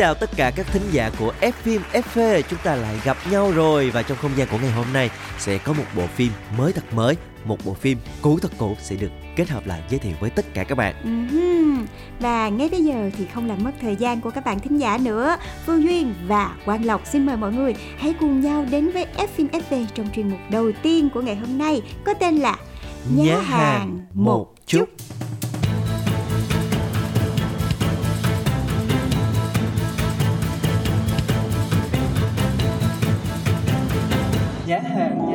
chào tất cả các thính giả của F phim FV Chúng ta lại gặp nhau rồi Và trong không gian của ngày hôm nay Sẽ có một bộ phim mới thật mới Một bộ phim cũ thật cũ Sẽ được kết hợp lại giới thiệu với tất cả các bạn. Và ngay bây giờ thì không làm mất thời gian của các bạn thính giả nữa Phương Duyên và Quang Lộc xin mời mọi người Hãy cùng nhau đến với F phim FV trong chuyên mục đầu tiên của ngày hôm nay Có tên là Nhá hàng một chút. Một chút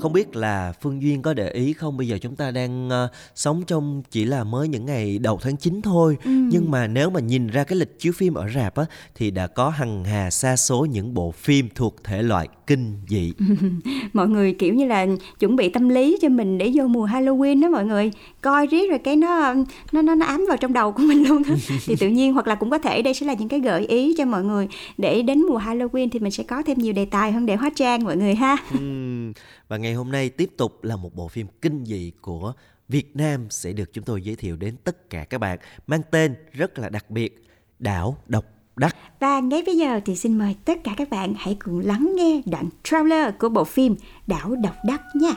không biết là Phương Duyên có để ý không? Bây giờ chúng ta đang ờ, sống trong chỉ là mới những ngày đầu tháng 9 thôi. Nhưng mà nếu mà nhìn ra cái lịch chiếu phim ở rạp á Thì đã có hằng hà xa số những bộ phim thuộc thể loại kinh dị. Mọi người kiểu như là chuẩn bị tâm lý cho mình để vô mùa Halloween đó mọi người. Coi riết rồi cái nó nó nó, nó ám vào trong đầu của mình luôn á. Thì tự nhiên hoặc là cũng có thể đây sẽ là những cái gợi ý cho mọi người. Để đến mùa Halloween thì mình sẽ có thêm nhiều đề tài hơn để hóa trang mọi người ha. Ừm, và ngày hôm nay tiếp tục là một bộ phim kinh dị của Việt Nam sẽ được chúng tôi giới thiệu đến tất cả các bạn, mang tên rất là đặc biệt, Đảo Độc Đắc. Và ngay bây giờ thì xin mời tất cả các bạn hãy cùng lắng nghe đoạn trailer của bộ phim Đảo Độc Đắc nha.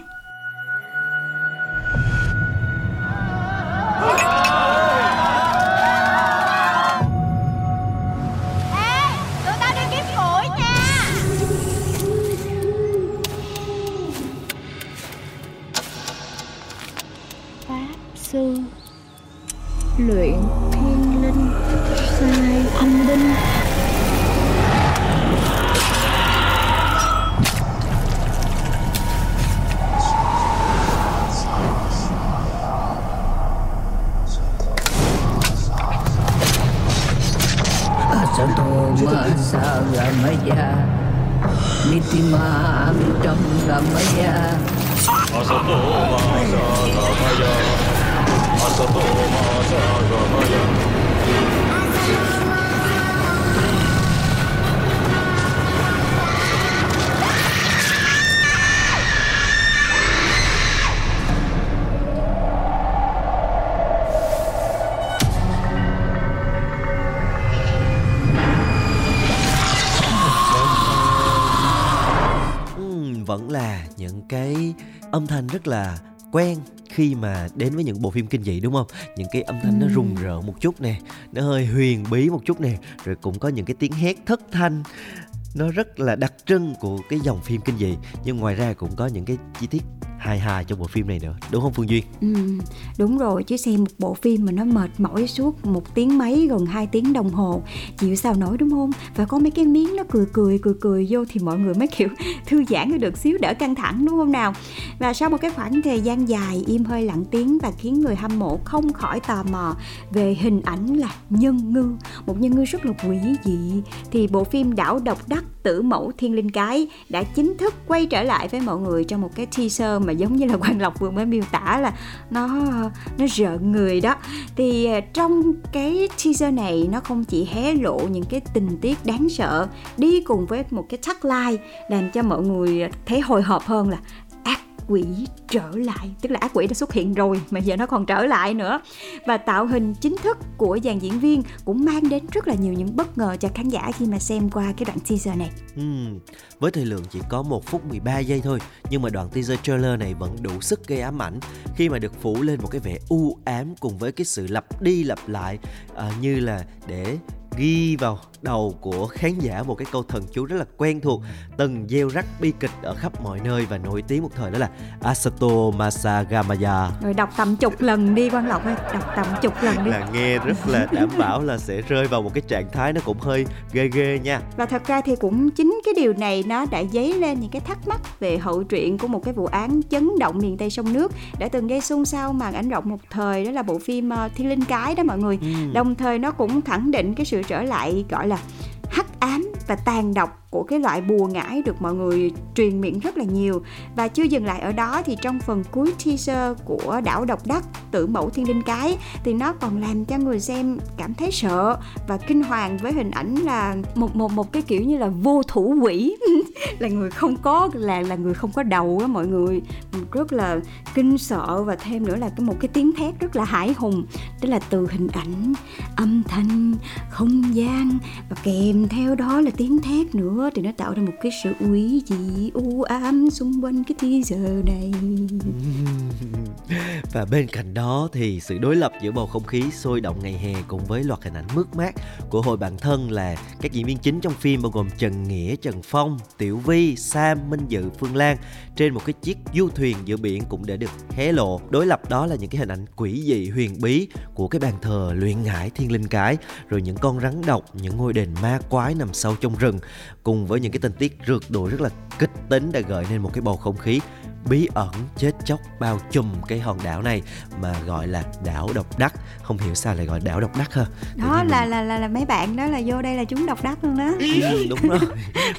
Những cái âm thanh rất là quen khi mà đến với những bộ phim kinh dị đúng không? Những cái âm thanh nó rùng rợn một chút nè, nó hơi huyền bí một chút nè, rồi cũng có những cái tiếng hét thất thanh nó rất là đặc trưng của cái dòng phim kinh dị nhưng ngoài ra cũng có những cái chi tiết hài hài trong bộ phim này nữa đúng không Phương Duyên? Ừ, đúng rồi chứ xem một bộ phim mà nó mệt mỏi suốt một tiếng mấy gần 2 tiếng đồng hồ chịu sao nổi đúng không? Và có mấy cái miếng nó cười cười cười cười vô thì mọi người mới kiểu thư giãn được xíu đỡ căng thẳng đúng không nào? Và sau một cái khoảng thời gian dài im hơi lặng tiếng và khiến người hâm mộ không khỏi tò mò về hình ảnh là nhân ngư một nhân ngư rất là quỷ dị. Thì bộ phim đảo độc đắc tử mẫu thiên linh cái đã chính thức quay trở lại với mọi người trong một cái teaser mà giống như là Quang Lộc vừa mới miêu tả là nó nó rợn người đó. Thì à, trong cái teaser này nó không chỉ hé lộ những cái tình tiết đáng sợ đi cùng với một cái tagline, làm cho mọi người thấy hồi hộp hơn là quỷ trở lại. Tức là ác quỷ đã xuất hiện rồi mà giờ nó còn trở lại nữa. Và tạo hình chính thức của dàn diễn viên cũng mang đến rất là nhiều những bất ngờ cho khán giả khi mà xem qua cái đoạn teaser này. Ừ, với thời lượng chỉ có 1 phút 13 giây thôi Nhưng mà đoạn teaser trailer này vẫn đủ sức gây ám ảnh Khi mà được phủ lên một cái vẻ u ám cùng với cái sự lặp đi lặp lại à, Như là để ghi vào đầu của khán giả một cái câu thần chú rất là quen thuộc từng gieo rắc bi kịch ở khắp mọi nơi và nổi tiếng một thời đó là Asato Masagamaya rồi đọc tầm chục lần đi Quang Lộc ơi đọc tầm chục lần đi. Là nghe rất là đảm bảo là sẽ rơi vào một cái trạng thái nó cũng hơi ghê ghê nha. Và thật ra thì cũng chính cái điều này nó đã dấy lên những cái thắc mắc về hậu truyện của một cái vụ án chấn động miền Tây sông nước. Đã từng gây xôn xao màn ảnh rộng một thời đó là bộ phim uh, Thiên Linh Cái đó mọi người. Ừ. đồng thời nó cũng khẳng định cái sự trở lại gọi là hắc ám và tàn độc của cái loại bùa ngải được mọi người truyền miệng rất là nhiều. Và chưa dừng lại ở đó thì trong phần cuối teaser của đảo độc đắc, tử mẫu thiên linh cái, thì nó còn làm cho người xem cảm thấy sợ và kinh hoàng với hình ảnh là một một một cái kiểu như là vô thủ quỷ. Là người không có, là là người không có đầu á mọi người. Rất là kinh sợ và thêm nữa là cái một cái tiếng thét rất là hải hùng. Tức là từ hình ảnh âm thanh, không gian và kèm theo đó là tiếng thét nữa thì nó tạo ra một cái sự uy dị u ám xung quanh cái thế giờ này và bên cạnh đó thì sự đối lập giữa bầu không khí sôi động ngày hè cùng với loạt hình ảnh mướt mát của hội bạn thân là các diễn viên chính trong phim bao gồm Trần Nghĩa, Trần Phong, Tiểu Vi, Sam, Minh Dự, Phương Lan trên một cái chiếc du thuyền giữa biển cũng đã được hé lộ. Đối lập đó là những cái hình ảnh quỷ dị huyền bí của cái bàn thờ luyện ngải thiên linh cái, rồi những con rắn độc, những ngôi đền ma quái nằm sâu trong rừng cùng với những cái tình tiết rượt đuổi rất là kích tính đã gợi nên một cái bầu không khí bí ẩn chết chóc bao trùm cái hòn đảo này mà gọi là đảo độc đắc. Không hiểu sao lại gọi đảo độc đắc ha? Đó là, mình... là là là mấy bạn đó là vô đây là chúng độc đắc luôn đó. Ừ, đúng rồi.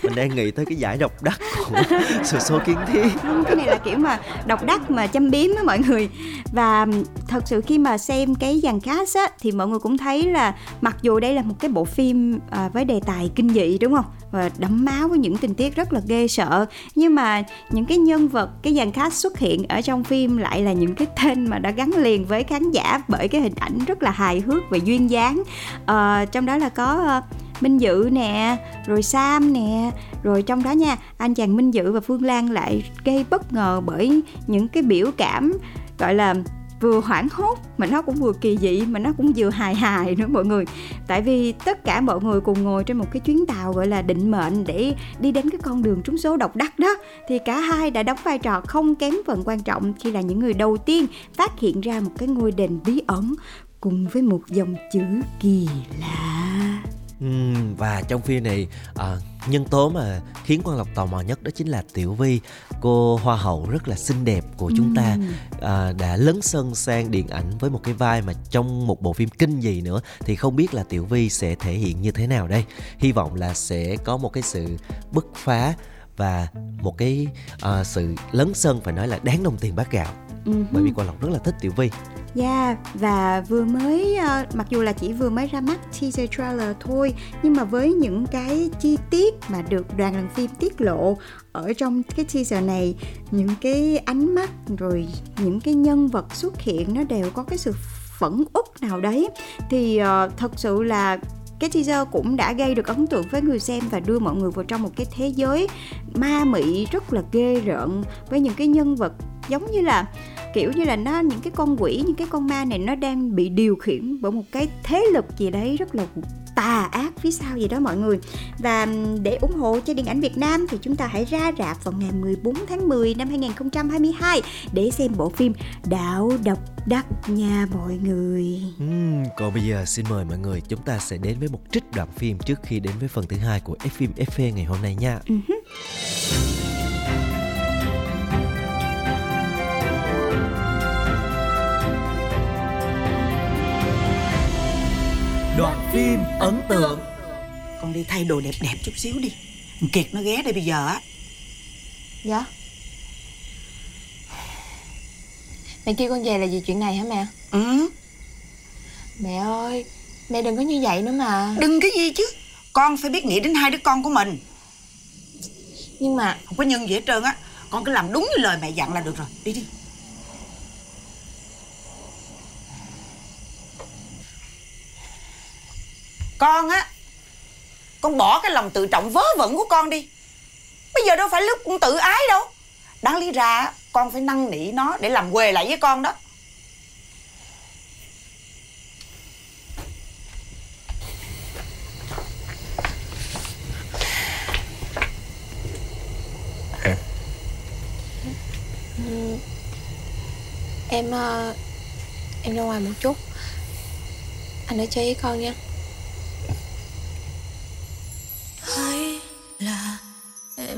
Mình đang nghĩ tới cái giải độc đắc của sự số kiến thi không cái này là kiểu mà độc đắc mà châm biếm á mọi người. Và thật sự khi mà xem cái dàn cast á thì mọi người cũng thấy là mặc dù đây là một cái bộ phim à, với đề tài kinh dị đúng không và đẫm máu với những tình tiết rất là ghê sợ. Nhưng mà những cái nhân vật cái dàn cast xuất hiện ở trong phim lại là những cái tên mà đã gắn liền với khán giả bởi cái hình ảnh rất là hài hước và duyên dáng. À, trong đó là có ờ, Minh Dự nè, rồi Sam nè, rồi trong đó nha, anh chàng Minh Dự và Phương Lan lại gây bất ngờ bởi những cái biểu cảm gọi là vừa hoảng hốt mà nó cũng vừa kỳ dị mà nó cũng vừa hài hài nữa mọi người. Tại vì tất cả mọi người cùng ngồi trên một cái chuyến tàu gọi là định mệnh để đi đến cái con đường trúng số độc đắc đó thì cả hai đã đóng vai trò không kém phần quan trọng khi là những người đầu tiên phát hiện ra một cái ngôi đền bí ẩn cùng với một dòng chữ kỳ lạ. Ừ, và trong phim này à, nhân tố mà khiến quan lộc tò mò nhất đó chính là tiểu vi. Cô hoa hậu rất là xinh đẹp của chúng ta à, đã lấn sân sang điện ảnh với một cái vai mà trong một bộ phim kinh dị nữa thì không biết là tiểu vi sẽ thể hiện như thế nào đây? Hy vọng là sẽ có một cái sự bứt phá và một cái uh, sự lấn sân phải nói là đáng đồng tiền bát gạo uh-huh. bởi vì quan lộc rất là thích tiểu vi Yeah, và vừa mới uh, mặc dù là chỉ vừa mới ra mắt teaser trailer thôi nhưng mà với những cái chi tiết mà được đoàn làm phim tiết lộ ở trong cái teaser này những cái ánh mắt rồi những cái nhân vật xuất hiện nó đều có cái sự phẫn út nào đấy thì uh, thật sự là cái teaser cũng đã gây được ấn tượng với người xem và đưa mọi người vào trong một cái thế giới ma mị rất là ghê rợn với những cái nhân vật giống như là kiểu như là nó những cái con quỷ những cái con ma này nó đang bị điều khiển bởi một cái thế lực gì đấy rất là tà ác phía sau gì đó mọi người và để ủng hộ cho điện ảnh Việt Nam thì chúng ta hãy ra rạp vào ngày 14 tháng 10 năm 2022 để xem bộ phim Đảo độc đắc nha mọi người. Uhm, còn bây giờ xin mời mọi người chúng ta sẽ đến với một trích đoạn phim trước khi đến với phần thứ hai của F phim FV ngày hôm nay nha. Uh-huh. Đoạn phim ấn tượng. Con đi thay đồ đẹp đẹp chút xíu đi. Kiệt nó ghé đây bây giờ á. Dạ. Mẹ kêu con về là vì chuyện này hả mẹ? Ừ. Mẹ ơi Mẹ đừng có như vậy nữa mà. Đừng cái gì chứ. Con phải biết nghĩ đến hai đứa con của mình. Nhưng mà Không có nhân gì hết trơn á. Con cứ làm đúng như lời mẹ dặn là được rồi. Đi đi con á Con bỏ cái lòng tự trọng vớ vẩn của con đi. Bây giờ đâu phải lúc con tự ái đâu. Đáng lý ra con phải năn nỉ nó để làm quề lại với con đó. Em. Ừ. Em ờ, Em ra ngoài một chút. Anh ở chơi với con nha.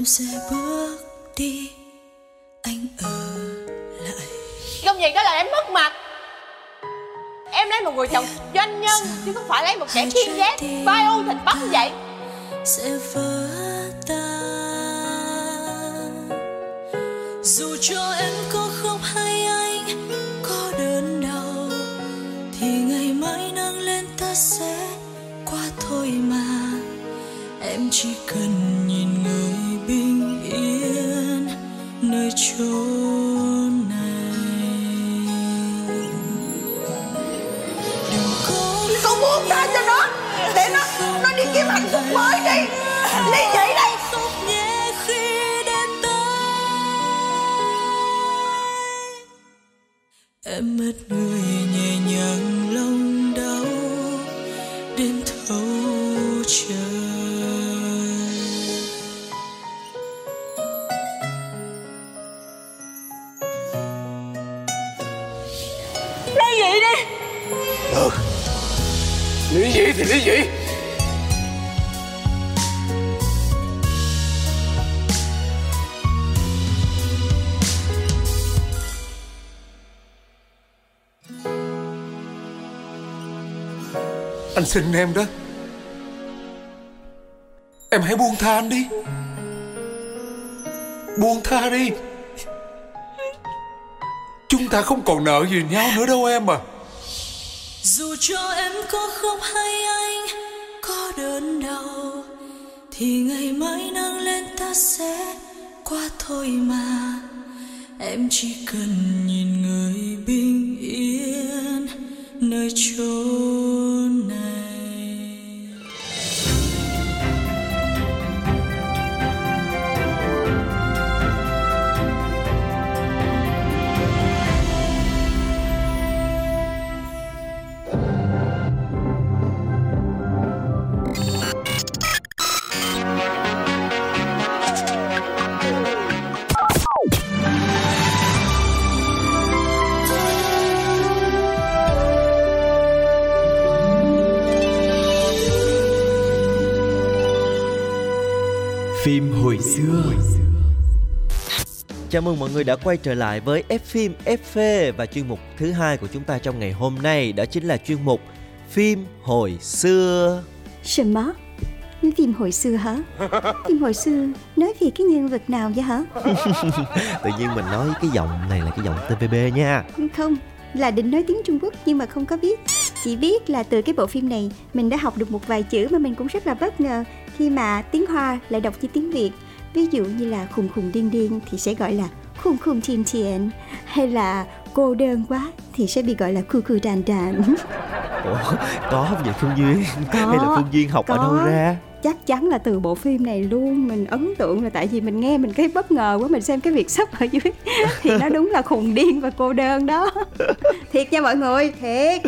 Sẽ bước đi. Anh ở lại. Công việc đó là em mất mặt. Em lấy một người chồng doanh nhân Chứ không phải lấy một kẻ thiên giác Vai u thịt bắp như vậy. sẽ vỡ tan. Dù cho hạnh phúc mới đi. Ly dị tới em mất người nhẹ nhàng lòng đau đến thấu trời. Ly dị đi. Lý dị thì lý dị xin em đó. Em hãy buông tha anh đi. Buông tha đi. Chúng ta không còn nợ gì nhau nữa đâu em à. Dù cho em có khóc hay anh có đớn đau, thì ngày mai nâng lên ta sẽ qua thôi mà. Em chỉ cần nhìn người bình yên nơi chốn. Chào mừng mọi người đã quay trở lại với F phim FV và chuyên mục thứ hai của chúng ta trong ngày hôm nay đó chính là chuyên mục phim hồi xưa. 什么？phim hồi xưa hả? phim hồi xưa nói về cái nhân vật nào vậy hả? Tự nhiên mình nói cái giọng này là cái giọng TVB nha. Không, là định nói tiếng Trung Quốc nhưng mà không có biết. Chỉ biết là từ cái bộ phim này mình đã học được một vài chữ mà mình cũng rất là bất ngờ khi mà tiếng Hoa lại đọc như tiếng Việt. Ví dụ như là khùng khùng điên điên thì sẽ gọi là khùng khùng chìm chìm hay là cô đơn quá thì sẽ bị gọi là khu khu đàn đàn. Ủa, có không vậy Phương Duyên? Có, Hay là Phương Duyên học ở có. đâu ra? chắc chắn là từ bộ phim này luôn mình ấn tượng là tại vì mình nghe mình cái bất ngờ quá mình xem cái việc sắp ở dưới thì nó đúng là khùng điên và cô đơn đó thiệt nha mọi người thiệt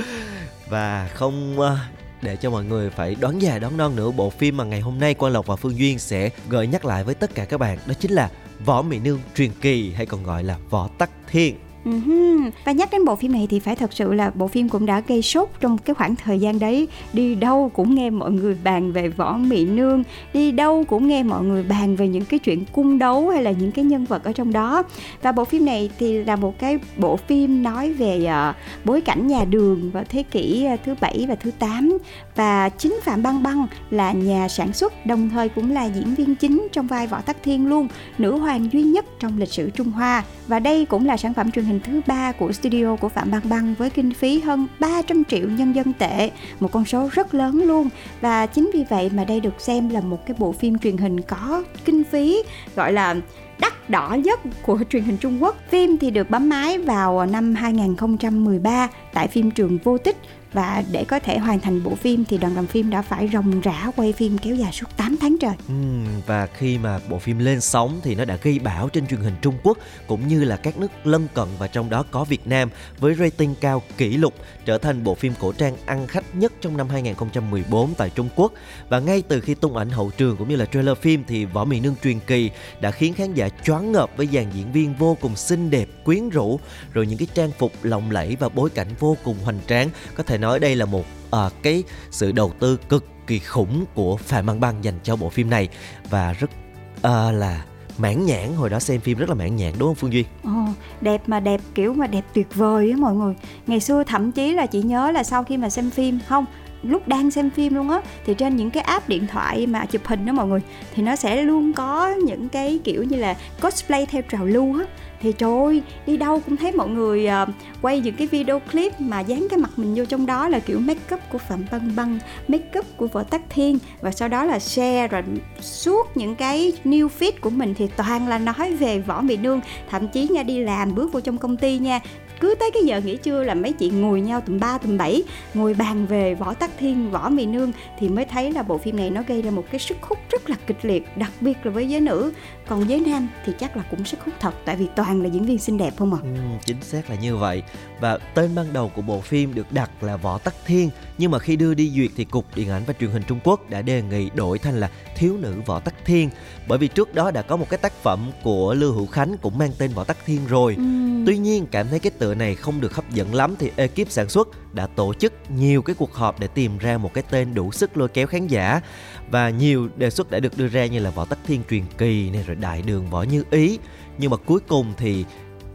Và không ờ, để cho mọi người phải đoán già đoán non nữa bộ phim mà ngày hôm nay Quang Lộc và Phương Duyên sẽ gợi nhắc lại với tất cả các bạn, đó chính là Võ Mỹ Nương truyền kỳ, hay còn gọi là Võ Tắc Thiên. Ừm, Và nhắc đến bộ phim này thì phải thật sự là bộ phim cũng đã gây sốt trong cái khoảng thời gian đấy. Đi đâu cũng nghe mọi người bàn về võ mị Nương Đi đâu cũng nghe mọi người bàn về những cái chuyện cung đấu hay là những cái nhân vật ở trong đó. Và bộ phim này thì là một cái bộ phim nói về uh, bối cảnh nhà đường vào thế kỷ ờ, thứ bảy và thứ 8 và chính Phạm Băng Băng là nhà sản xuất đồng thời cũng là diễn viên chính trong vai Võ Tắc Thiên luôn Nữ hoàng duy nhất trong lịch sử Trung Hoa Và đây cũng là sản phẩm truyền hình thứ ba của studio của Phạm Băng Băng với kinh phí hơn 300 triệu nhân dân tệ, một con số rất lớn luôn. Và chính vì vậy mà đây được xem là một cái bộ phim truyền hình có kinh phí gọi là đắt đỏ nhất của truyền hình Trung Quốc. Phim thì được bấm máy vào năm 2013 tại phim trường Vô Tích và để có thể hoàn thành bộ phim thì đoàn làm phim đã phải ròng rã quay phim kéo dài suốt 8 tháng trời. Ừ, và khi mà bộ phim lên sóng thì nó đã gây bão trên truyền hình Trung Quốc cũng như là các nước lân cận và trong đó có Việt Nam với rating cao kỷ lục trở thành bộ phim cổ trang ăn khách nhất trong năm 2014 tại Trung Quốc và ngay từ khi tung ảnh hậu trường cũng như là trailer phim thì Võ Mỹ Nương truyền kỳ đã khiến khán giả choáng ngợp với dàn diễn viên vô cùng xinh đẹp, quyến rũ, rồi những cái trang phục lộng lẫy và bối cảnh vô cùng hoành tráng. Có thể nói đây là một uh, cái sự đầu tư cực kỳ khủng của Phạm Băng Băng dành cho bộ phim này và rất uh, là mãn nhãn hồi đó xem phim rất là mãn nhãn đúng không Phương Duy? Ồ, đẹp mà đẹp kiểu mà đẹp tuyệt vời á mọi người. Ngày xưa thậm chí là chị nhớ là sau khi mà xem phim không lúc đang xem phim luôn á thì trên những cái app điện thoại mà chụp hình đó mọi người thì nó sẽ luôn có những cái kiểu như là cosplay theo trào lưu á thì trời ơi, đi đâu cũng thấy mọi người uh, quay những cái video clip mà dán cái mặt mình vô trong đó là kiểu make up của Phạm Băng Băng, make up của Võ Tắc Thiên. Và sau đó là share rồi suốt những cái new feed của mình thì toàn là nói về Võ Mỹ Nương, thậm chí nha đi làm bước vô trong công ty nha cứ tới cái giờ nghỉ trưa là mấy chị ngồi nhau tầm 3 tầm 7 ngồi bàn về võ tắc thiên võ mì nương. Thì mới thấy là bộ phim này nó gây ra một cái sức hút rất là kịch liệt đặc biệt là với giới nữ còn giới nam thì chắc là cũng sức hút thật tại vì toàn là diễn viên xinh đẹp không à. Ừ, chính xác là như vậy. Và tên ban đầu của bộ phim được đặt là võ tắc thiên nhưng mà khi đưa đi duyệt thì cục điện ảnh và truyền hình trung quốc đã đề nghị đổi thành là thiếu nữ võ tắc thiên. Bởi vì trước đó đã có một cái tác phẩm của lưu hữu khánh cũng mang tên võ tắc thiên rồi. Ừ. tuy nhiên cảm thấy cái tựa này không được hấp dẫn lắm thì ekip sản xuất đã tổ chức nhiều cái cuộc họp để tìm ra một cái tên đủ sức lôi kéo khán giả. Và nhiều đề xuất đã được đưa ra như là võ tắc thiên truyền kỳ này rồi đại đường võ như ý. Nhưng mà cuối cùng thì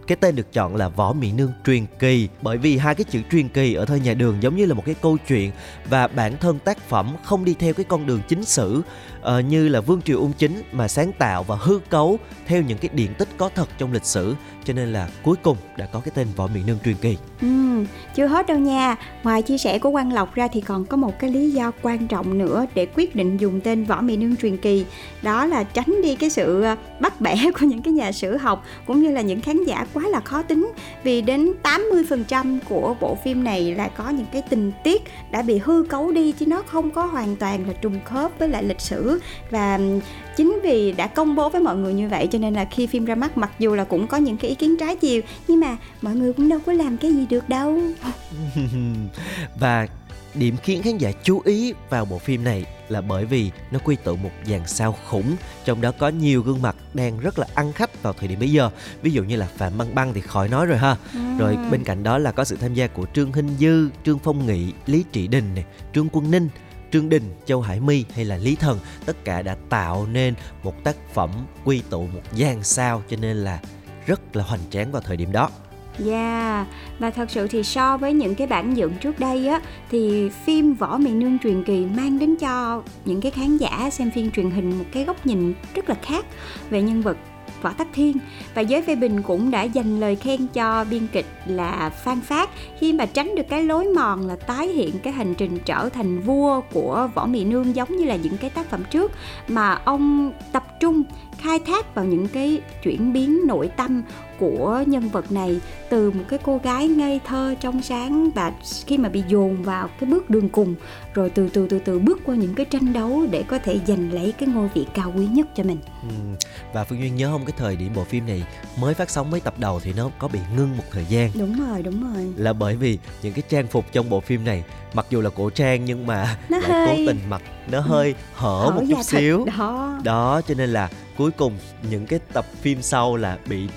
cái tên được chọn là võ mỹ nương truyền kỳ. Bởi vì hai cái chữ truyền kỳ ở thời nhà đường giống như là một cái câu chuyện và bản thân tác phẩm không đi theo cái con đường chính sử uh, như là vương triều ung chính mà sáng tạo và hư cấu theo những cái điển tích có thật trong lịch sử. Cho nên là cuối cùng đã có cái tên võ mỹ nương truyền kỳ. Ừ, chưa hết đâu nha. Ngoài chia sẻ của quang lộc ra thì còn có một cái lý do quan trọng nữa để quyết định dùng tên võ mỹ nương truyền kỳ. Đó là tránh đi cái sự ờ, bắt bẻ của những cái nhà sử học cũng như là những khán giả quá là khó tính. Vì đến 80% của bộ phim này là có những cái tình tiết đã bị hư cấu đi chứ nó không có hoàn toàn là trùng khớp với lại lịch sử và chính vì đã công bố với mọi người như vậy cho nên là khi phim ra mắt mặc dù là cũng có những cái ý kiến trái chiều nhưng mà mọi người cũng đâu có làm cái gì được đâu. Và điểm khiến khán giả chú ý vào bộ phim này là bởi vì nó quy tụ một dàn sao khủng trong đó có nhiều gương mặt đang rất là ăn khách vào thời điểm bây giờ. Ví dụ như là phạm băng băng thì khỏi nói rồi ha. À. rồi bên cạnh đó là có sự tham gia của trương hinh dư trương phong nghị lý trị đình này trương quân ninh Trương Đình, Châu Hải My hay là Lý Thần tất cả đã tạo nên một tác phẩm quy tụ một dàn sao cho nên là rất là hoành tráng vào thời điểm đó. Dạ, yeah. và thật sự thì so với những cái bản dựng trước đây á thì phim Võ Miền Nương truyền kỳ mang đến cho những cái khán giả xem phim truyền hình một cái góc nhìn rất là khác về nhân vật Võ Tắc Thiên. Và giới phê bình cũng đã dành lời khen cho biên kịch là Phan Phát, khi mà tránh được cái lối mòn là tái hiện cái hành trình trở thành vua của Võ Mị Nương giống như là những cái tác phẩm trước, mà ông tập trung khai thác vào những cái chuyển biến nội tâm của nhân vật này từ một cái cô gái ngây thơ trong sáng và khi mà bị dồn vào cái bước đường cùng rồi từ từ từ từ bước qua những cái tranh đấu để có thể giành lấy cái ngôi vị cao quý nhất cho mình. Ừ. và phương duyên nhớ không cái thời điểm bộ phim này mới phát sóng mấy tập đầu thì nó có bị ngưng một thời gian. Đúng rồi đúng rồi. Là bởi vì những cái trang phục trong bộ phim này mặc dù là cổ trang nhưng mà nó lại hơi... cố tình mặc nó hơi hở, hở một chút xíu. đó. Đó cho nên là cuối cùng những cái tập phim sau là bị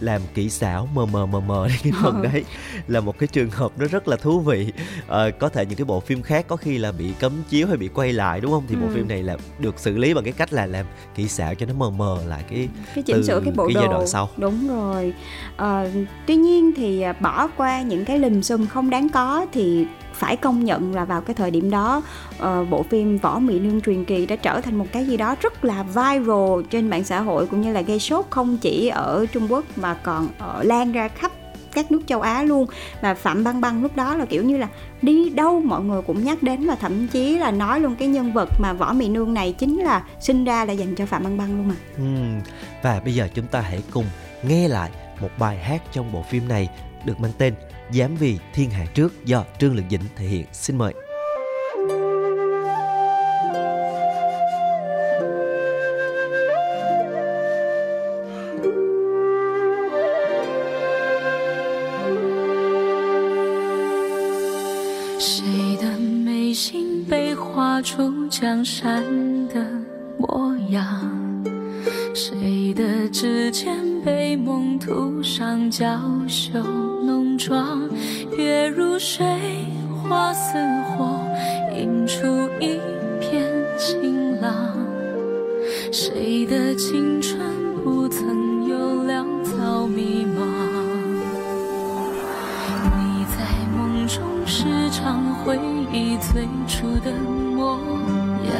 làm kỹ xảo mờ mờ mờ mờ cái phần đấy là một cái trường hợp nó rất là thú vị. À, có thể những cái bộ phim khác có khi là bị cấm chiếu hay bị quay lại đúng không? Thì ừ. bộ phim này là được xử lý bằng cái cách là làm kỹ xảo cho nó mờ mờ lại cái cái chỉnh sửa cái bộ cái đồ. giai đoạn sau. Đúng rồi. À, tuy nhiên thì à, bỏ qua những cái lùm xùm không đáng có thì phải công nhận là vào cái thời điểm đó uh, bộ phim võ mỹ nương truyền kỳ đã trở thành một cái gì đó rất là viral trên mạng xã hội cũng như là gây sốt không chỉ ở trung quốc mà còn ở lan ra khắp các nước châu Á luôn và Phạm Băng Băng lúc đó là kiểu như là đi đâu mọi người cũng nhắc đến và thậm chí là nói luôn cái nhân vật mà Võ Mỹ Nương này chính là sinh ra là dành cho Phạm Băng Băng luôn mà. Ừ. Và bây giờ chúng ta hãy cùng nghe lại một bài hát trong bộ phim này được mang tên Dám vì thiên hạ trước do Trương Lực Dĩnh thể hiện. Xin mời. 画妆？月如水，花似火，映出一片晴朗。谁的青春不曾有潦草迷茫？你在梦中时常回忆最初的模样，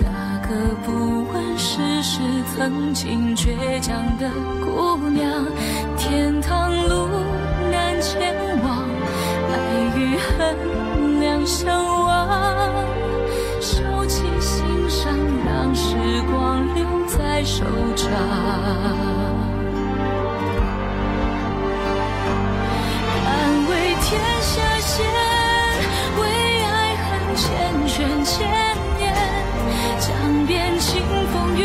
那个不问世事、曾经倔强的姑娘。天堂路前往，爱与恨两相望。收起心伤，让时光留在手掌。敢为天下先，为爱恨缱绻千年，江边清风云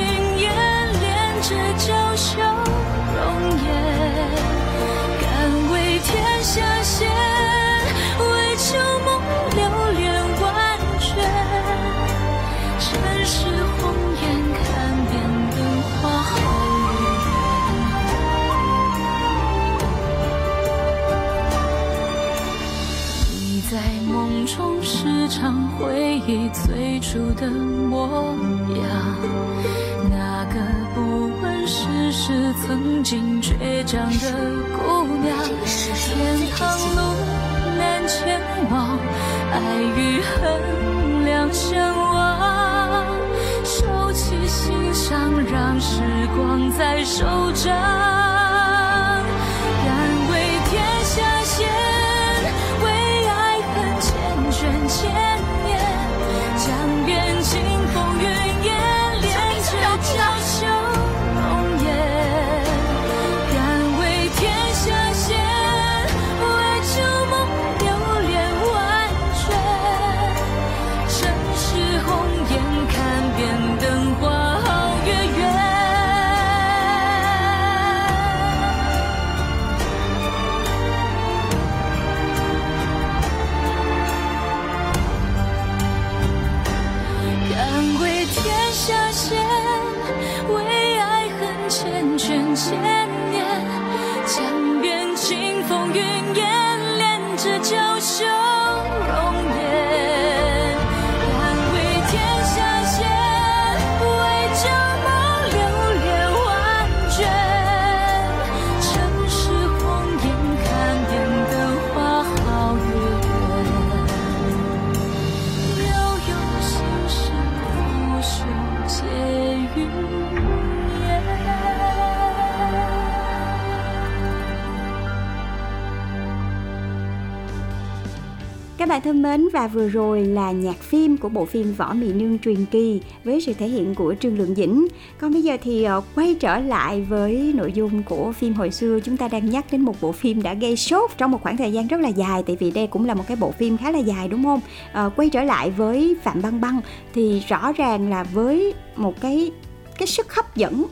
Các bạn thân mến và vừa rồi là nhạc phim của bộ phim Võ Mị Nương truyền kỳ với sự thể hiện của Trương Lượng Dĩnh. Còn bây giờ thì ờ, quay trở lại với nội dung của phim hồi xưa chúng ta đang nhắc đến một bộ phim đã gây sốt trong một khoảng thời gian rất là dài tại vì đây cũng là một cái bộ phim khá là dài đúng không? À, quay trở lại với Phạm Băng Băng thì rõ ràng là với một cái cái sức hấp dẫn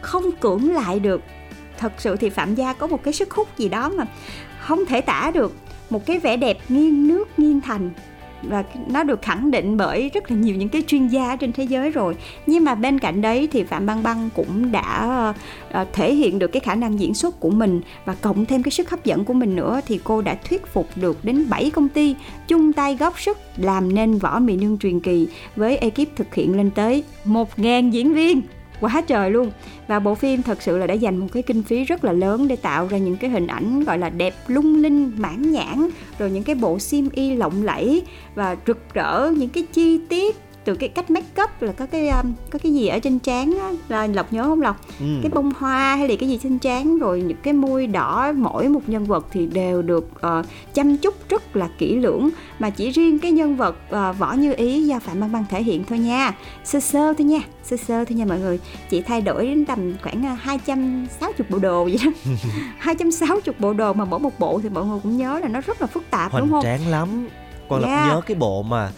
không cưỡng lại được thật sự thì phạm gia có một cái sức hút gì đó mà không thể tả được một cái vẻ đẹp nghiêng nước, nghiêng thành. Và nó được khẳng định bởi rất là nhiều những cái chuyên gia trên thế giới rồi. Nhưng mà bên cạnh đấy thì phạm băng băng cũng đã ờ, thể hiện được cái khả năng diễn xuất của mình và cộng thêm cái sức hấp dẫn của mình nữa thì cô đã thuyết phục được đến 7 công ty chung tay góp sức làm nên võ mì nương truyền kỳ với ekip thực hiện lên tới 1.000 diễn viên quá trời luôn. Và bộ phim thật sự là đã dành một cái kinh phí rất là lớn để tạo ra những cái hình ảnh gọi là đẹp, lung linh, mãn nhãn, rồi những cái bộ xiêm y lộng lẫy và rực rỡ những cái chi tiết từ cái cách make up là có cái um, có cái gì ở trên trán á, là lộc nhớ không lộc? Ừ. cái bông hoa hay là cái gì trên trán rồi những cái môi đỏ mỗi một nhân vật thì đều được ờ, chăm chút rất là kỹ lưỡng mà chỉ riêng cái nhân vật ờ, võ như ý do phạm băng băng thể hiện thôi nha. Sơ sơ thôi nha sơ sơ thôi nha mọi người. Chị thay đổi đến tầm khoảng ờ, 260 bộ đồ vậy đó. 260 bộ đồ mà mỗi một bộ thì mọi người cũng nhớ là nó rất là phức tạp hoành đúng không? tráng lắm. Con lộc Yeah. nhớ cái bộ mà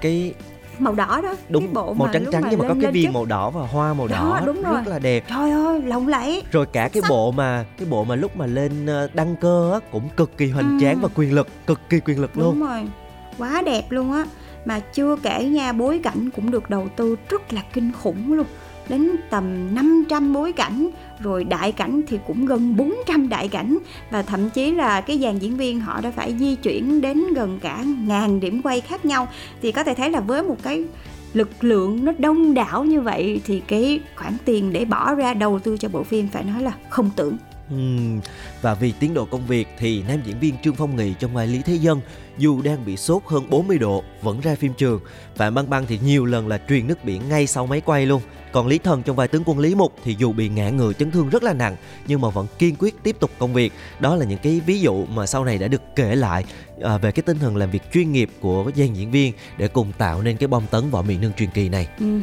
cái màu đỏ đó đúng cái bộ màu mà trắng trắng mà nhưng mà có cái viên màu đỏ và hoa màu Đó, đỏ đúng rồi. rất là đẹp. Trời ơi lộng lẫy. Rồi cả cái Sắc. bộ mà cái bộ mà lúc mà lên ờ, đăng cơ á cũng cực kỳ hoành Ừ. tráng và quyền lực cực kỳ quyền lực luôn. Đúng rồi, quá đẹp luôn á. Mà chưa kể nha, bối cảnh cũng được đầu tư rất là kinh khủng luôn. Đến tầm 500 bối cảnh rồi đại cảnh thì cũng gần 400 đại cảnh và thậm chí là cái dàn diễn viên họ đã phải di chuyển đến gần cả ngàn điểm quay khác nhau thì có thể thấy là với một cái lực lượng nó đông đảo như vậy thì cái khoản tiền để bỏ ra đầu tư cho bộ phim phải nói là không tưởng Uhm, và vì tiến độ công việc thì nam diễn viên Trương Phong Nghị trong vai Lý Thế Dân dù đang bị sốt hơn 40 độ vẫn ra phim trường. và Băng Băng thì nhiều lần là truyền nước biển ngay sau máy quay luôn. Còn Lý Thần trong vai tướng quân Lý Mục thì dù bị ngã ngựa chấn thương rất là nặng nhưng mà vẫn kiên quyết tiếp tục công việc. Đó là những cái ví dụ mà sau này đã được kể lại à, về cái tinh thần làm việc chuyên nghiệp của dàn diễn viên để cùng tạo nên cái bom tấn võ miền nương truyền kỳ này. Ừ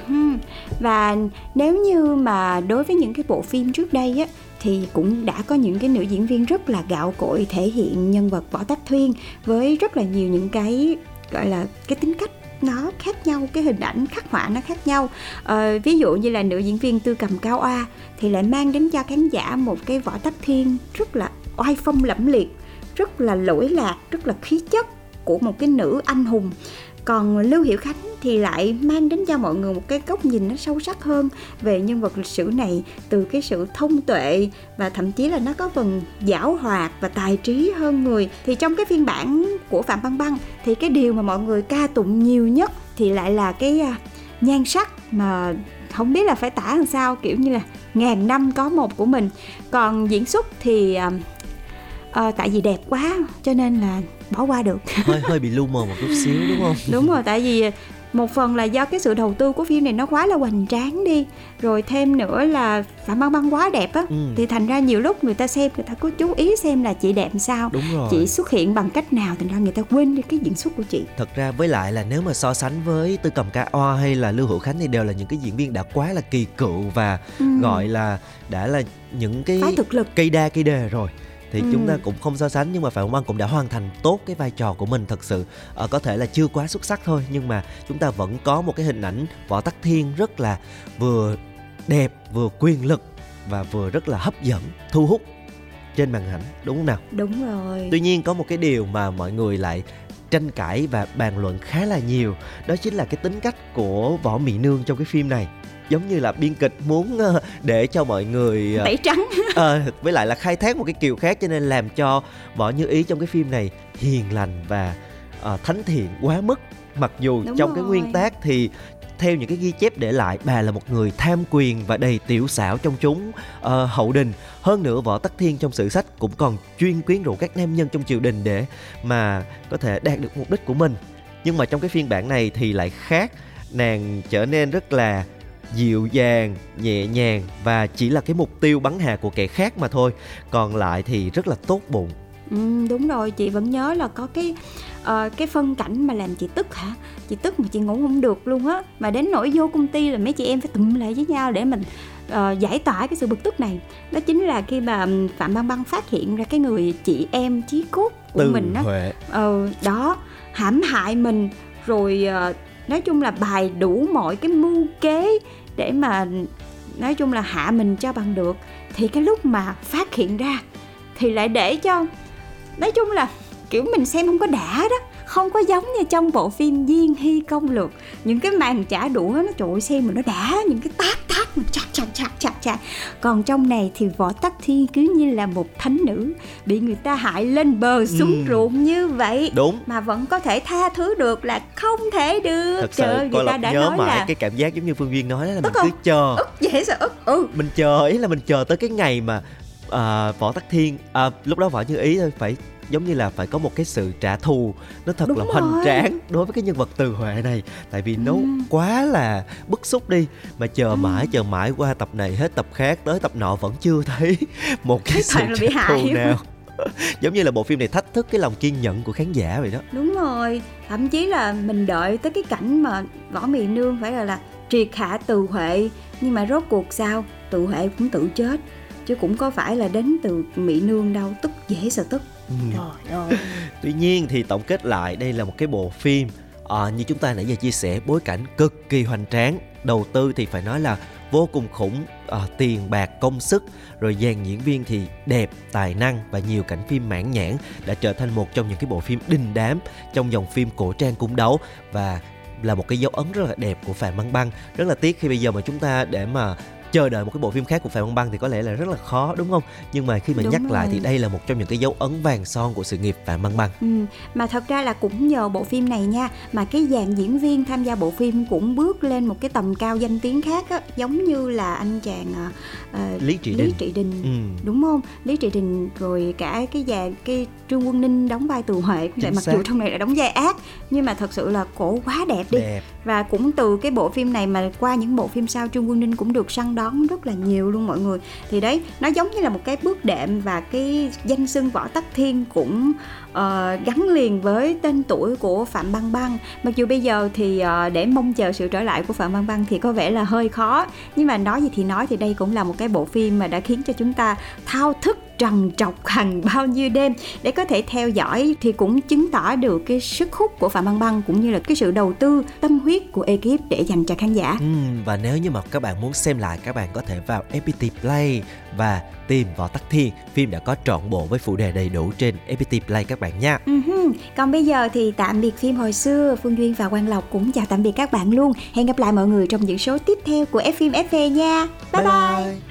Và nếu như mà đối với những cái bộ phim trước đây á thì cũng đã có những cái nữ diễn viên rất là gạo cội thể hiện nhân vật võ tắc thuyên với rất là nhiều những cái gọi là cái tính cách nó khác nhau cái hình ảnh khắc họa nó khác nhau. À, ví dụ như là nữ diễn viên tư cầm cao oa thì lại mang đến cho khán giả một cái võ tắc thiên rất là oai phong lẫm liệt rất là lỗi lạc rất là khí chất của một cái nữ anh hùng. Còn lưu hiểu khánh thì lại mang đến cho mọi người một cái góc nhìn nó sâu sắc hơn về nhân vật lịch sử này từ cái sự thông tuệ và thậm chí là nó có phần giảo hoạt và tài trí hơn người. Thì trong cái phiên bản của phạm băng băng thì cái điều mà mọi người ca tụng nhiều nhất thì lại là cái à, nhan sắc mà không biết là phải tả làm sao kiểu như là ngàn năm có một của mình. Còn diễn xuất thì à, tại vì đẹp quá cho nên là bỏ qua được. Hơi hơi bị lu mờ một chút xíu đúng không? Đúng rồi tại vì một phần là do cái sự đầu tư của phim này nó quá là hoành tráng đi. Rồi thêm nữa là phạm băng băng quá đẹp á. Ừ. thì thành ra nhiều lúc người ta xem người ta cứ chú ý xem là chị đẹp sao. Đúng rồi. Chị xuất hiện bằng cách nào thành ra người ta quên đi cái diễn xuất của chị. Thật ra với lại là nếu mà so sánh với tư cầm ca oa hay là lưu hữu khánh thì đều là những cái diễn viên đã quá là kỳ cựu và ừ. gọi là đã là những cái thực lực. cây đa cây đề rồi thì ừ. chúng ta cũng không so sánh nhưng mà phạm băng cũng đã hoàn thành tốt cái vai trò của mình thật sự. À, có thể là chưa quá xuất sắc thôi nhưng mà chúng ta vẫn có một cái hình ảnh võ tắc thiên rất là vừa đẹp vừa quyền lực và vừa rất là hấp dẫn thu hút trên màn ảnh. Đúng không nào? Đúng rồi. Tuy nhiên có một cái điều mà mọi người lại tranh cãi và bàn luận khá là nhiều. Đó chính là cái tính cách của võ mỹ nương trong cái phim này. Giống như là biên kịch muốn ờ, để cho mọi người tẩy trắng. à, với lại là khai thác một cái kiểu khác cho nên làm cho võ như ý trong cái phim này hiền lành và uh, thánh thiện quá mức. Mặc dù Đúng trong rồi. cái nguyên tác thì theo những cái ghi chép để lại bà là một người tham quyền và đầy tiểu xảo trong chúng uh, hậu đình. Hơn nữa võ tắc thiên trong sử sách cũng còn chuyên quyến rũ các nam nhân trong triều đình để mà có thể đạt được mục đích của mình. Nhưng mà trong cái phiên bản này thì lại khác nàng trở nên rất là dịu dàng nhẹ nhàng và chỉ là cái mục tiêu bắn hạ của kẻ khác mà thôi còn lại thì rất là tốt bụng. Ừ, đúng rồi chị vẫn nhớ là có cái uh, cái phân cảnh mà làm chị tức hả? Chị tức mà chị ngủ không được luôn á. Mà đến nỗi vô công ty là mấy chị em phải tụm lại với nhau để mình uh, giải tỏa cái sự bực tức này. Đó chính là khi mà phạm băng băng phát hiện ra cái người chị em chí cốt của Từ mình đó ờ, đó hãm hại mình rồi uh, nói chung là bài đủ mọi cái mưu kế để mà nói chung là hạ mình cho bằng được. Thì cái lúc mà phát hiện ra thì lại để cho nói chung là kiểu mình xem không có đã đó không có giống như trong bộ phim Diên Hy Công Lược. Những cái màn trả đũa nó trội xem mà nó đã những cái tác tác mà chặt chặt chặt chặt chặt còn trong này thì võ tắc thiên cứ như là một thánh nữ bị người ta hại lên bờ xuống ừ. ruộng như vậy đúng. mà vẫn có thể tha thứ được là không thể được. Thật sự Trời, người ta đã nhớ nói mãi là... cái cảm giác giống như phương duyên nói là mình không? cứ chờ. Ức dễ sợ ức ừ. Mình chờ ý là mình chờ tới cái ngày mà uh, võ tắc thiên. Uh, lúc đó võ như ý thôi phải giống như là phải có một cái sự trả thù. Nó thật Đúng là hoành tráng đối với cái nhân vật từ huệ này tại vì nó Ừ. quá là bức xúc đi. Mà chờ Ừ. mãi chờ mãi qua tập này hết tập khác tới tập nọ vẫn chưa thấy một cái sự trả thù nào. Giống như là bộ phim này thách thức cái lòng kiên nhẫn của khán giả vậy đó. Đúng rồi. Thậm chí là mình đợi tới cái cảnh mà võ mì nương phải là là triệt hạ từ huệ. Nhưng mà rốt cuộc sao? Từ huệ cũng tự chết chứ cũng có phải là đến từ mỹ nương đâu tức dễ sợ tức. Ừ. trời ơi. Tuy nhiên thì tổng kết lại đây là một cái bộ phim à, như chúng ta nãy giờ chia sẻ bối cảnh cực kỳ hoành tráng. Đầu tư thì phải nói là vô cùng khủng à, tiền bạc công sức. Rồi dàn diễn viên thì đẹp tài năng và nhiều cảnh phim mãn nhãn đã trở thành một trong những cái bộ phim đình đám trong dòng phim cổ trang cung đấu và là một cái dấu ấn rất là đẹp của Phạm Băng Băng. Rất là tiếc khi bây giờ mà chúng ta để mà chờ đợi một cái bộ phim khác của Phạm Băng Băng thì có lẽ là rất là khó đúng không? Nhưng mà khi mà Đúng nhắc lại rồi. thì đây là một trong những cái dấu ấn vàng son của sự nghiệp Phạm Băng Băng. Ừ, mà thật ra là cũng nhờ bộ phim này nha mà cái dàn diễn viên tham gia bộ phim cũng bước lên một cái tầm cao danh tiếng khác á giống như là anh chàng ờ, Lý Trị Lý Đình. Trị Đình Ừ. đúng không Lý Trị Đình rồi cả cái dàn cái Trương Quân Ninh đóng vai Từ Huệ cũng vậy mặc dù trong này là đóng vai ác nhưng mà thật sự là cổ quá đẹp đi Đẹp. và cũng từ cái bộ phim này mà qua những bộ phim sau Trương Quân Ninh cũng được săn đón rất là nhiều luôn mọi người. Thì đấy nó giống như là một cái bước đệm và cái danh xưng võ tắc thiên cũng uh, gắn liền với tên tuổi của Phạm Băng Băng. Mặc dù bây giờ thì uh, để mong chờ sự trở lại của Phạm Băng Băng thì có vẻ là hơi khó. Nhưng mà nói gì thì nói thì đây cũng là một cái bộ phim mà đã khiến cho chúng ta thao thức trằn trọc hàng bao nhiêu đêm. Để có thể theo dõi thì cũng chứng tỏ được cái sức hút của Phạm Băng Băng cũng như là cái sự đầu tư tâm huyết của ekip để dành cho khán giả. Ừ, và nếu như mà các bạn muốn xem lại các bạn có thể vào FPT Play và tìm Võ Tắc Thiên phim đã có trọn bộ với phụ đề đầy đủ trên FPT Play các bạn nha. Hừ. Còn bây giờ thì tạm biệt phim hồi xưa Phương Duyên và Quang Lộc cũng chào tạm biệt các bạn luôn. Hẹn gặp lại mọi người trong những số tiếp theo của F phim FV nha. Bye. bye,